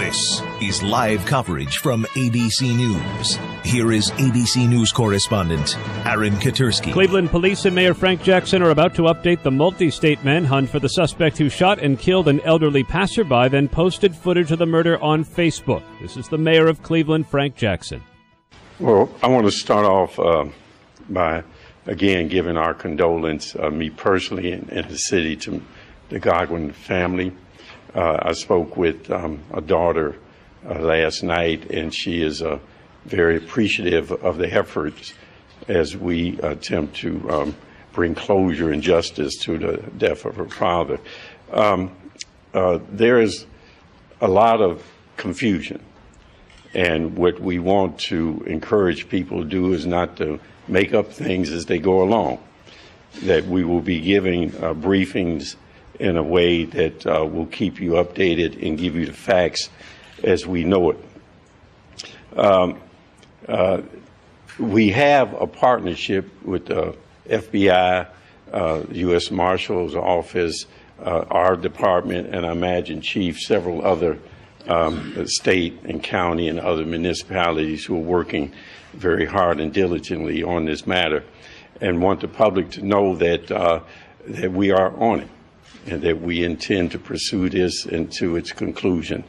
This is live coverage from ABC News. Here is ABC News correspondent Aaron Katersky. Cleveland police and Mayor Frank Jackson are about to update the multi state manhunt for the suspect who shot and killed an elderly passerby, then posted footage of the murder on Facebook. This is the mayor of Cleveland, Frank Jackson. Well, I want to start off uh, by again giving our condolence, uh, me personally and, and, the city, to the Godwin family. Uh, I spoke with um, a daughter uh, last night, and she is uh, very appreciative of the efforts as we attempt to um, bring closure and justice to the death of her father. Um, uh, there is a lot of confusion, and what we want to encourage people to do is not to make up things as they go along. That we will be giving uh, briefings in a way that uh, will keep you updated and give you the facts as we know it. Um, uh, we have a partnership with the FBI, uh, U.S. Marshal's Office, uh, our department, and I imagine Chief, several other um, state and county and other municipalities who are working very hard and diligently on this matter and want the public to know that, uh, that we are on it and that we intend to pursue this into its conclusion.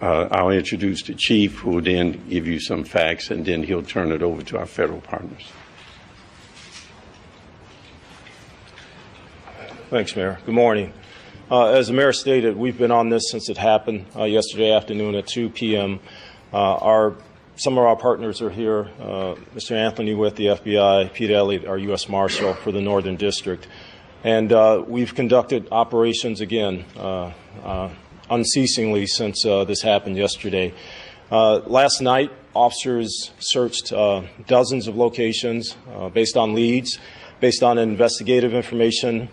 Uh, I'll introduce the chief, who will then give you some facts, and then he'll turn it over to our federal partners. Thanks, Mayor. Good morning. Uh, as the mayor stated, we've been on this since it happened uh, yesterday afternoon at 2 p.m. Uh, our some of our partners are here. Uh, Mr. Anthony with the FBI, Pete Elliott, our U.S. Marshal for the Northern District. And uh, we've conducted operations again uh, uh, unceasingly since uh, this happened yesterday. Uh, last night, officers searched uh, dozens of locations based on leads, based on investigative information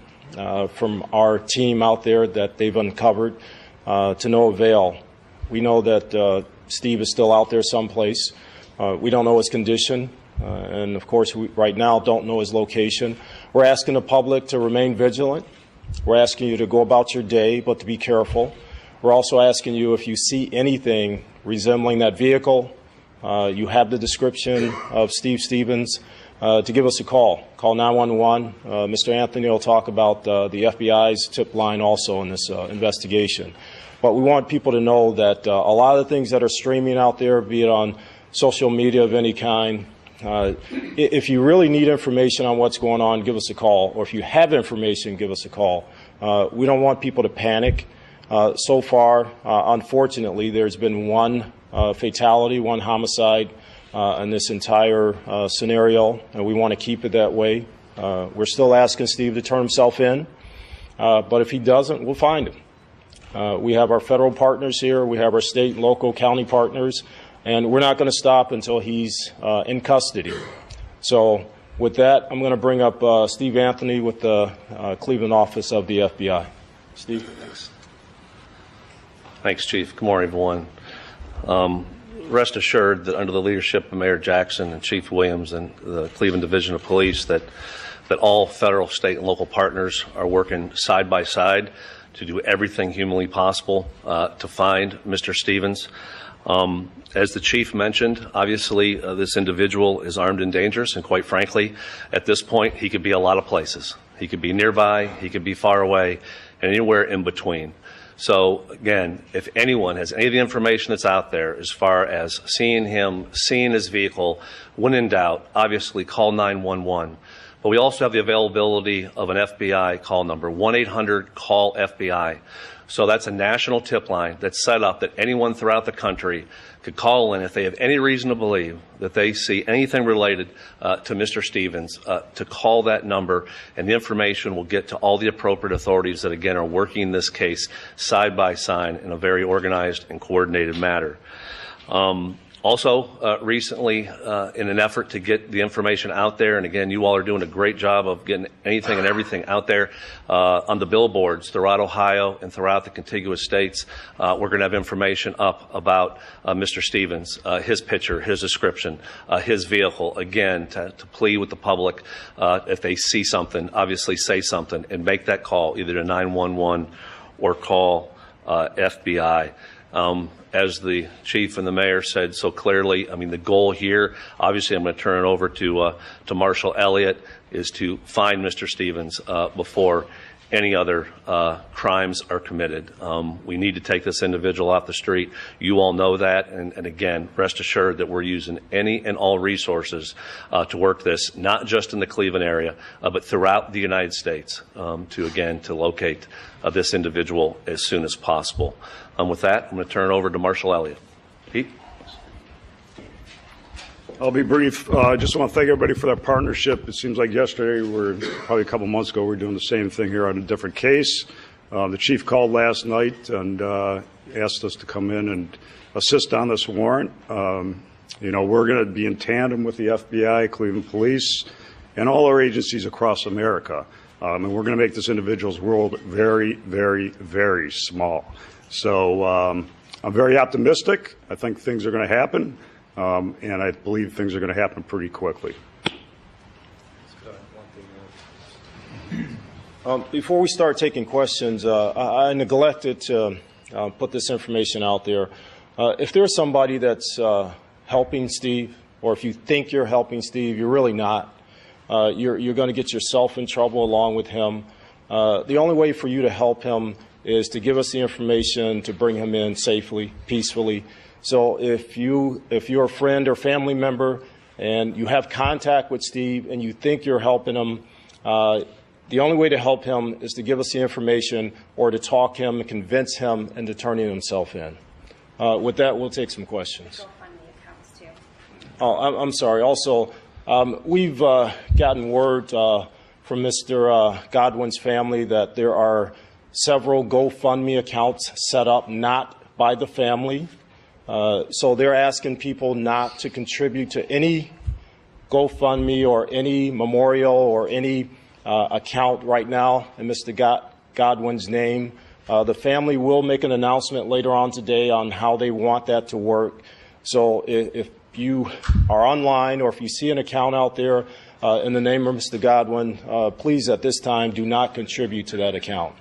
from our team out there that they've uncovered to no avail. We know that Steve is still out there someplace. we don't know his condition. Uh, and of course, we right now don't know his location. We're asking the public to remain vigilant. We're asking you to go about your day, but to be careful. We're also asking you if you see anything resembling that vehicle, uh, you have the description of Steve Stephens, uh, to give us a call. Call 911. Uh, Mr. Anthony will talk about uh, the FBI's tip line also in this uh, investigation. But we want people to know that a lot of the things that are streaming out there, be it on social media of any kind, uh, if you really need information on what's going on, give us a call. Or if you have information, give us a call. Uh, we don't want people to panic. Uh, so far, uh, unfortunately, there's been one uh, fatality, one homicide uh, in this entire scenario, and we want to keep it that way. we're still asking Steve to turn himself in, but if he doesn't, we'll find him. we have our federal partners here, we have our state and local county partners and we're not going to stop until he's uh, in custody. So, with that, I'm going to bring up uh, Steve Anthony with the uh, Cleveland office of the FBI. Steve, thanks. Thanks, Chief. Good morning, everyone. Um, rest assured that under the leadership of Mayor Jackson and Chief Williams and the Cleveland Division of Police, that that all federal, state, and local partners are working side by side to do everything humanly possible uh, to find Mr. Stephens. Um, as the chief mentioned, obviously uh, this individual is armed and dangerous, and quite frankly, at this point, he could be a lot of places. He could be nearby, he could be far away, and anywhere in between. So again, if anyone has any of the information that's out there as far as seeing him, seeing his vehicle, when in doubt, obviously call 911. But we also have the availability of an FBI call number, 1-800-CALL-FBI. So that's a national tip line that's set up that anyone throughout the country could call in if they have any reason to believe that they see anything related uh, to Mr. Stephens uh, to call that number, and the information will get to all the appropriate authorities that, again, are working this case side by side in a very organized and coordinated manner. Um, also, uh, recently, uh, in an effort to get the information out there, and again, you all are doing a great job of getting anything and everything out there uh, on the billboards throughout Ohio and throughout the contiguous states. Uh, we're going to have information up about uh, Mr. Stephens, uh, his picture, his description, his vehicle, again, to, to plead with the public if they see something, obviously say something and make that call either to 911 or call FBI. Um, as the chief and the mayor said so clearly, I mean, the goal here, obviously, I'm going to turn it over to uh, to Marshal Elliott, is to find Mr. Stephens uh, before any other uh, crimes are committed. Um, we need to take this individual off the street. You all know that, and, and again, rest assured that we're using any and all resources uh, to work this, not just in the Cleveland area, uh, but throughout the United States, um, to again to locate uh, this individual as soon as possible. Um, with that, I'm going to turn it over to Marshal Elliott. Pete? I'll be brief. Uh, I uh, just want to thank everybody for that partnership. It seems like yesterday, or probably a couple months ago, we were doing the same thing here on a different case. Uh, the chief called last night and uh, asked us to come in and assist on this warrant. Um, you know, we're going to be in tandem with the FBI, Cleveland Police, and all our agencies across America. Um, and we're going to make this individual's world very, very, very small. So um, I'm very optimistic. I think things are going to happen, um, and I believe things are going to happen pretty quickly. Um, before we start taking questions, uh, I, I, neglected to uh, put this information out there. Uh, if there's somebody that's uh, helping Steve, or if you think you're helping Steve, you're really not. Uh, you're, you're going to get yourself in trouble along with him. Uh, the only way for you to help him is to give us the information to bring him in safely, peacefully. So if you if you're a friend or family member and you have contact with Steve and you think you're helping him, uh, the only way to help him is to give us the information or to talk him and convince him into turning himself in. Uh, with that, we'll take some questions. Oh, I'm, I'm sorry. Also, um, we've uh, gotten word uh, from Mr. Uh, Godwin's family that there are several GoFundMe accounts set up not by the family. Uh, so they're asking people not to contribute to any GoFundMe or any memorial or any uh, account right now in Mr. God- Godwin's name. Uh, the family will make an announcement later on today on how they want that to work. So if, if you are online or if you see an account out there uh, in the name of Mr. Godwin, uh, please at this time do not contribute to that account.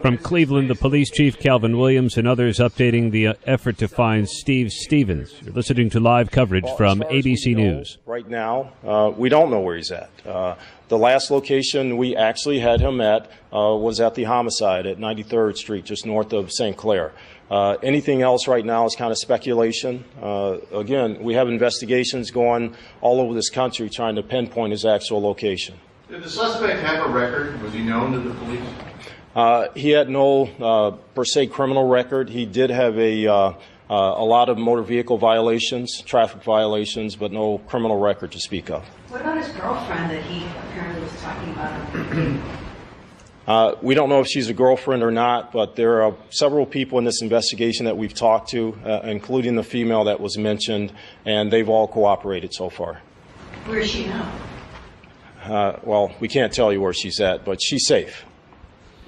From Cleveland, the police chief Calvin Williams and others updating the uh, effort to find Steve Stephens. You're listening to live coverage from ABC News. Right now, uh, we don't know where he's at. Uh, the last location we actually had him at uh, was at the homicide at 93rd Street, just north of St. Clair. Uh, anything else right now is kind of speculation. Uh, again, we have investigations going all over this country trying to pinpoint his actual location. Did the suspect have a record? Was he known to the police? Uh, he had no, uh, per se, criminal record. He did have a, uh, uh, a lot of motor vehicle violations, traffic violations, but no criminal record to speak of. What about his girlfriend that he apparently was talking about? Uh, we don't know if she's a girlfriend or not, but there are several people in this investigation that we've talked to, uh, including the female that was mentioned, and they've all cooperated so far. Where is she now? Uh, well, we can't tell you where she's at, but she's safe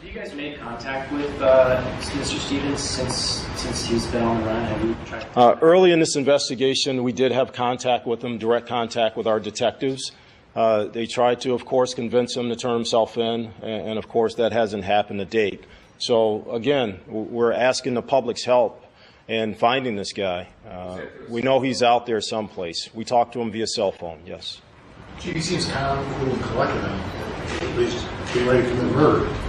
you guys made contact with uh, Mr. Stephens since since he's been on the run? Have you tried? Uh, early in this investigation, we did have contact with him, direct contact with our detectives. Uh, they tried to, of course, convince him to turn himself in, and, and, of course, that hasn't happened to date. So, again, we're asking the public's help in finding this guy. Uh, we know he's out there someplace. We talked to him via cell phone, yes. He seems kind of cool and collected, at least getting ready to commit murder.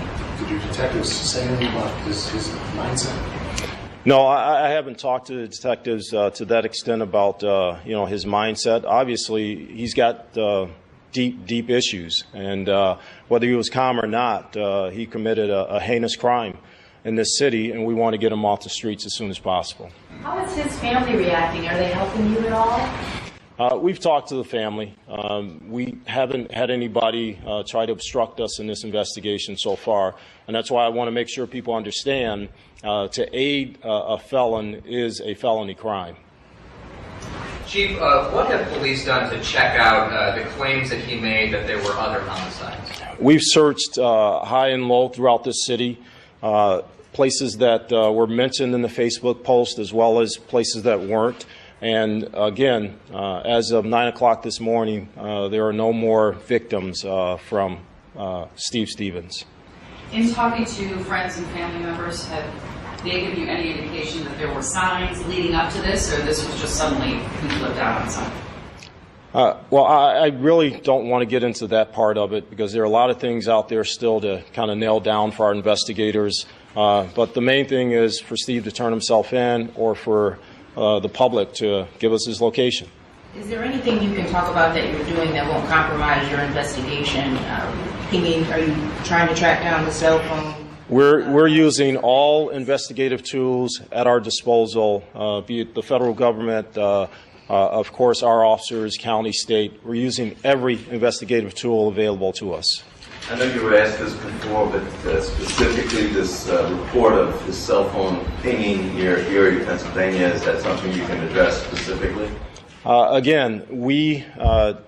Did your detectives say anything about his, his mindset? No, I, I, haven't talked to the detectives uh, to that extent about uh, you know his mindset. Obviously, he's got uh, deep, deep issues, and uh, whether he was calm or not, uh, he committed a, a, heinous crime in this city, and we want to get him off the streets as soon as possible. How is his family reacting? Are they helping you at all? Uh, we've talked to the family. Um, we haven't had anybody uh, try to obstruct us in this investigation so far, and that's why I want to make sure people understand uh, to aid uh, a felon is a felony crime. Chief, uh, what have police done to check out uh, the claims that he made that there were other homicides? We've searched uh, high and low throughout the city, uh, places that uh, were mentioned in the Facebook post as well as places that weren't. And again, uh, as of 9 o'clock this morning, there are no more victims from Steve Stephens. In talking to friends and family members, have they given you any indication that there were signs leading up to this, or this was just suddenly he flipped out on something? Uh, well, I, I, really don't want to get into that part of it because there are a lot of things out there still to kind of nail down for our investigators. Uh, but the main thing is for Steve to turn himself in or for uh, the public to give us his location. Is there anything you can talk about that you're doing that won't compromise your investigation? Um, mean, are you trying to track down the cell phone? We're, we're using all investigative tools at our disposal, uh, be it the federal government, uh, uh, of course, our officers, county, state. We're using every investigative tool available to us. I know you were asked this before, but uh, specifically this uh, report of his cell phone pinging near Erie, Pennsylvania, is that something you can address specifically? Uh, again, we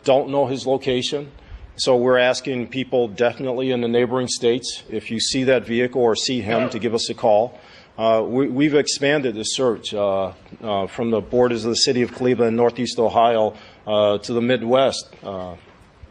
don't know his location. So we're asking people definitely in the neighboring states, if you see that vehicle or see him, to give us a call. Uh, we, have expanded the search uh, uh, from the borders of the city of Cleveland, Northeast Ohio, uh, to the Midwest, uh,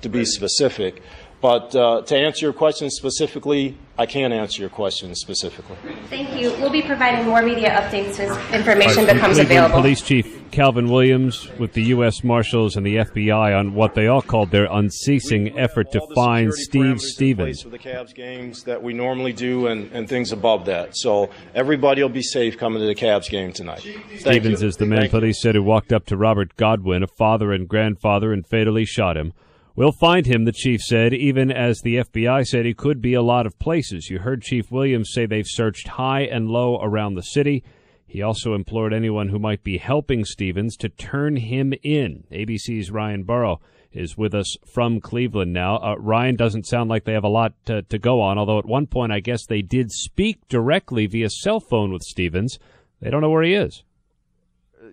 to be specific. But uh, to answer your question specifically, I can't answer your question specifically. Thank you. We'll be providing more media updates as information right, becomes Cleveland available. Police Chief Calvin Williams with the U.S. Marshals and the FBI on what they all called their unceasing effort to find Steve Stephens. For the Cavs games that we normally do and, and things above that. So everybody will be safe coming to the Cavs game tonight. Stephens is the man Thank police you. said who walked up to Robert Godwin, a father and grandfather, and fatally shot him. We'll find him, the chief said, even as the FBI said he could be a lot of places. You heard Chief Williams say they've searched high and low around the city. He also implored anyone who might be helping Stephens to turn him in. ABC's Ryan Burrow is with us from Cleveland now. Uh, Ryan doesn't sound like they have a lot to, to go on, although at one point I guess they did speak directly via cell phone with Stephens. They don't know where he is.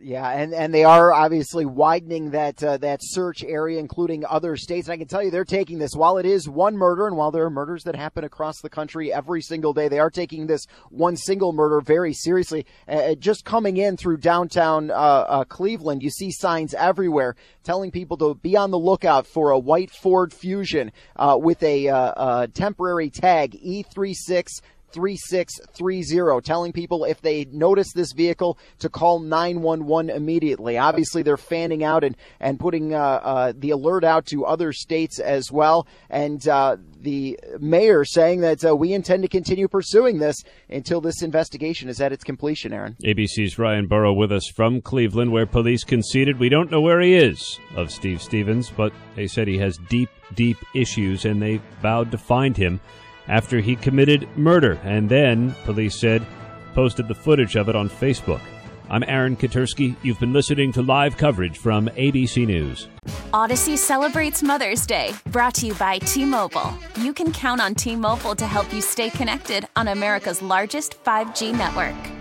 Yeah, and, and they are obviously widening that uh, that search area, including other states. And I can tell you, they're taking this. While it is one murder, and while there are murders that happen across the country every single day, they are taking this one single murder very seriously. Uh, uh just coming in through downtown uh, uh, Cleveland, you see signs everywhere telling people to be on the lookout for a white Ford Fusion uh, with a temporary tag E36 3630, telling people if they notice this vehicle to call 911 immediately. Obviously, they're fanning out and, and putting uh, uh, the alert out to other states as well. And uh, the mayor saying that uh, we intend to continue pursuing this until this investigation is at its completion, Aaron. ABC's Ryan Burrow with us from Cleveland, where police conceded we don't know where he is of Steve Stephens, but they said he has deep, deep issues and they vowed to find him after he committed murder, and then, police said, posted the footage of it on Facebook. I'm Aaron Katersky. You've been listening to live coverage from ABC News. Odyssey celebrates Mother's Day, brought to you by T Mobile. You can count on T Mobile to help you stay connected on America's largest 5G network.